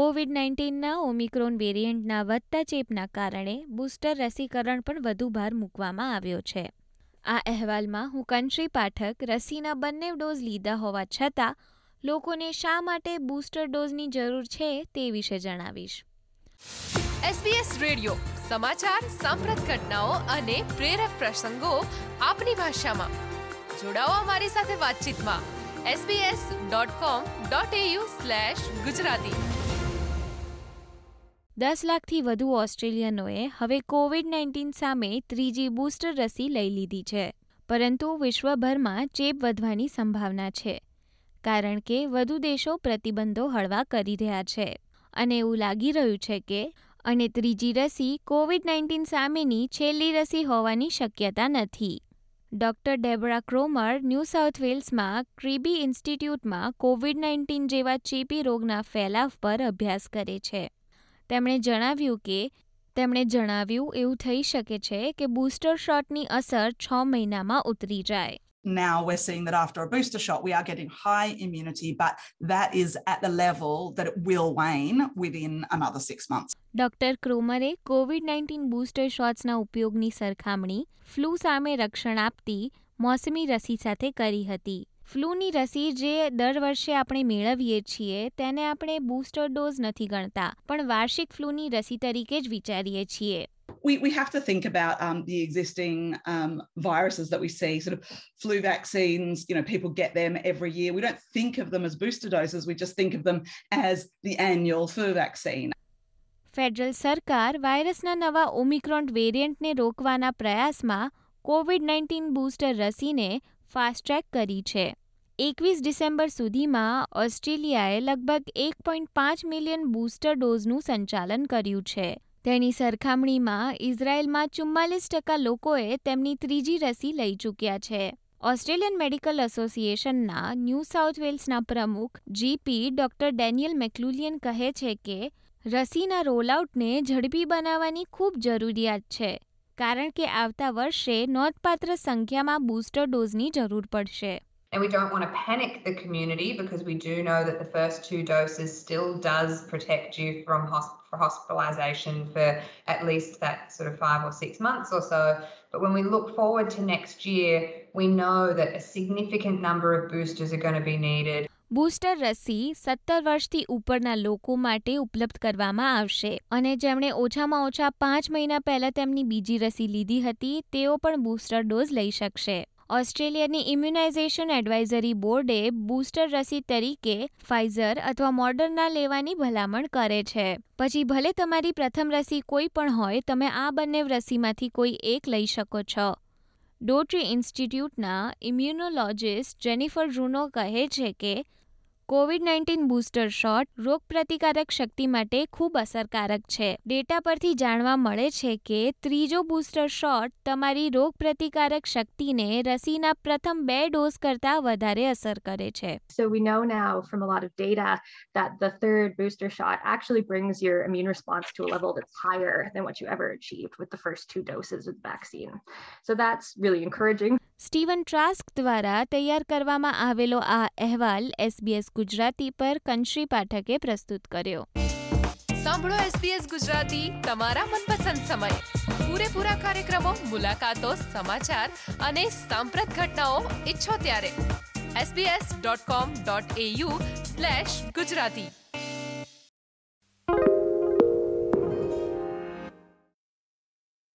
Covid નાઇન્ટીનના Omicron વેરિયન્ટના વધતા ચેપના કારણે બૂસ્ટર રસીકરણ પણ વધુ ભાર મૂકવામાં આવ્યો છે. આ અહેવાલમાં હું કંટ્રી પાઠક રસીના બંને ડોઝ લીધા હોવા છતાં લોકોને શા માટે બૂસ્ટર ડોઝની જરૂર છે તે વિશે જણાવીશ. SBS રેડિયો સમાચાર, સાંપ્રત ઘટનાઓ અને પ્રેરક પ્રસંગો આપની ભાષામાં. જોડાઓ અમારી સાથે વાતચીતમાં. sbs dot com dot AU slash Gujarati. દસ લાખથી વધુ ઓસ્ટ્રેલિયનોએ હવે કોવિડ નાઇન્ટીન સામે ત્રીજી બૂસ્ટર રસી લઈ લીધી છે, પરંતુ વિશ્વભરમાં ચેપ વધવાની સંભાવના છે, કારણ કે વધુ દેશો પ્રતિબંધો હળવા કરી રહ્યા છે, અને એવું લાગી રહ્યું છે કે અને ત્રીજી રસી કોવિડ નાઇન્ટીન સામેની છેલ્લી રસી હોવાની શક્યતા નથી. Doctor Debra Cromer New South વેલ્સમાં Kirby ઇન્સ્ટિટ્યૂટમાં કોવિડ નાઇન્ટીન જેવા ચેપી રોગના ફેલાવ પર અભ્યાસ કરે છે. તેમણે જણાવ્યું કે તેમણે જણાવ્યું એવું થઈ શકે છે કે બૂસ્ટર શોટની અસર છ મહિનામાં ઉતરી જાય Now we're seeing that after a booster shot, we are getting high immunity, but that is at the level that it will wane within another six months. Doctor ક્રોમરે Covid nineteen booster શોટ્સના ઉપયોગની સરખામણી flu સામે રક્ષણ આપતી મોસમી રસી સાથે કરી હતી ફ્લૂની રસી જે દર વર્ષે આપણે મેળવીએ છીએ તેને આપણે બૂસ્ટર ડોઝ નથી ગણતા પણ વાર્ષિક ફ્લૂની રસી તરીકે જ વિચારીએ છીએ We, we have to think about um, the existing um, viruses that we see, sort of flu vaccines, you know, people get them every year. We don't think of them as booster doses, we just think of them as the annual flu vaccine. Federal સરકાર વાયરસના નવા Omicron વેરિયન્ટને રોકવાના પ્રયાસમાં COVID nineteen booster રસીને fast track કરી છે એકવીસ ડિસેમ્બર સુધીમાં ઓસ્ટ્રેલિયાએ લગભગ એક પોઈન્ટ પાંચ મિલિયન બૂસ્ટર ડોઝનું સંચાલન કર્યું છે. તેની સરખામણીમાં ઇઝરાયેલમાં ચુમ્માલીસ ટકા લોકોએ તેમની ત્રીજી રસી લઈ ચૂક્યા છે. ઓસ્ટ્રેલિયન મેડિકલ એસોસિએશનના ન્યૂ સાઉથ વેલ્સના પ્રમુખ જીપી ડોક્ટર ડેનિયલ મેકલુલિયન કહે છે કે, રસીના રોલઆઉટને ઝડપી બનાવવાની ખૂબ જરૂરિયાત છે, કારણ કે આવતા વર્ષે નોંધપાત્ર સંખ્યામાં બૂસ્ટર ડોઝની જરૂર પડશે. And we don't want to panic the community because we do know that the first two doses still does protect you from hosp- for hospitalisation for at least that sort of five or six months or so. But when we look forward to next year, we know that a significant number of boosters are going to be needed. Booster રસી સત્તર વર્ષથી ઉપરના લોકો માટે ઉપલબ્ધ કરવામાં આવશે અને જેમણે ઓછામાં ઓછા પાંચ મહિના પહેલા તેમની બીજી રસી લીધી હતી તેઓ પણ બૂસ્ટર ડોઝ લઈ શકશે ઓસ્ટ્રેલિયાની ઇમ્યુનાઇઝેશન એડવાઇઝરી બોર્ડે બૂસ્ટર રસી તરીકે ફાઇઝર અથવા મોડર્ના લેવાની ભલામણ કરે છે. પછી ભલે તમારી પ્રથમ રસી કોઈ પણ હોય, તમે આ બંને રસીમાંથી કોઈ એક લઈ શકો છો. ડોટ્રી ઇન્સ્ટિટ્યૂટના ઇમ્યુનોલોજિસ્ટ જેનિફર રૂનો કહે છે કે કોવિડ નાઇન્ટીન બૂસ્ટર શોટ રોગપ્રતિકારક શક્તિ માટે ખૂબ અસરકારક છે ડેટા પરથી જાણવા મળે છે કે ત્રીજો બૂસ્ટર શોટ તમારી રોગપ્રતિકારક શક્તિને રસીના પ્રથમ બે ડોઝ કરતાં વધારે અસર કરે છે So we know now from a lot of data that the third booster shot actually brings your immune response to a level that's higher than what you ever achieved with the first two doses of the vaccine. So that's really encouraging. Steven Trask દ્વારા તૈયાર કરવામાં આવેલો આ અહેવાલ SBS Gujarati પર કંશ્રી પાઠકે પ્રસ્તુત કર્યો. સાંભળો એસબીએસ ગુજરાતી, તમારા મનપસંદ સમયે. પૂરેપૂરા કાર્યક્રમો, મુલાકાતો, સમાચાર અને સાંપ્રત ઘટનાઓ ઈચ્છો ત્યારે. sbs.com.au ગુજરાતી.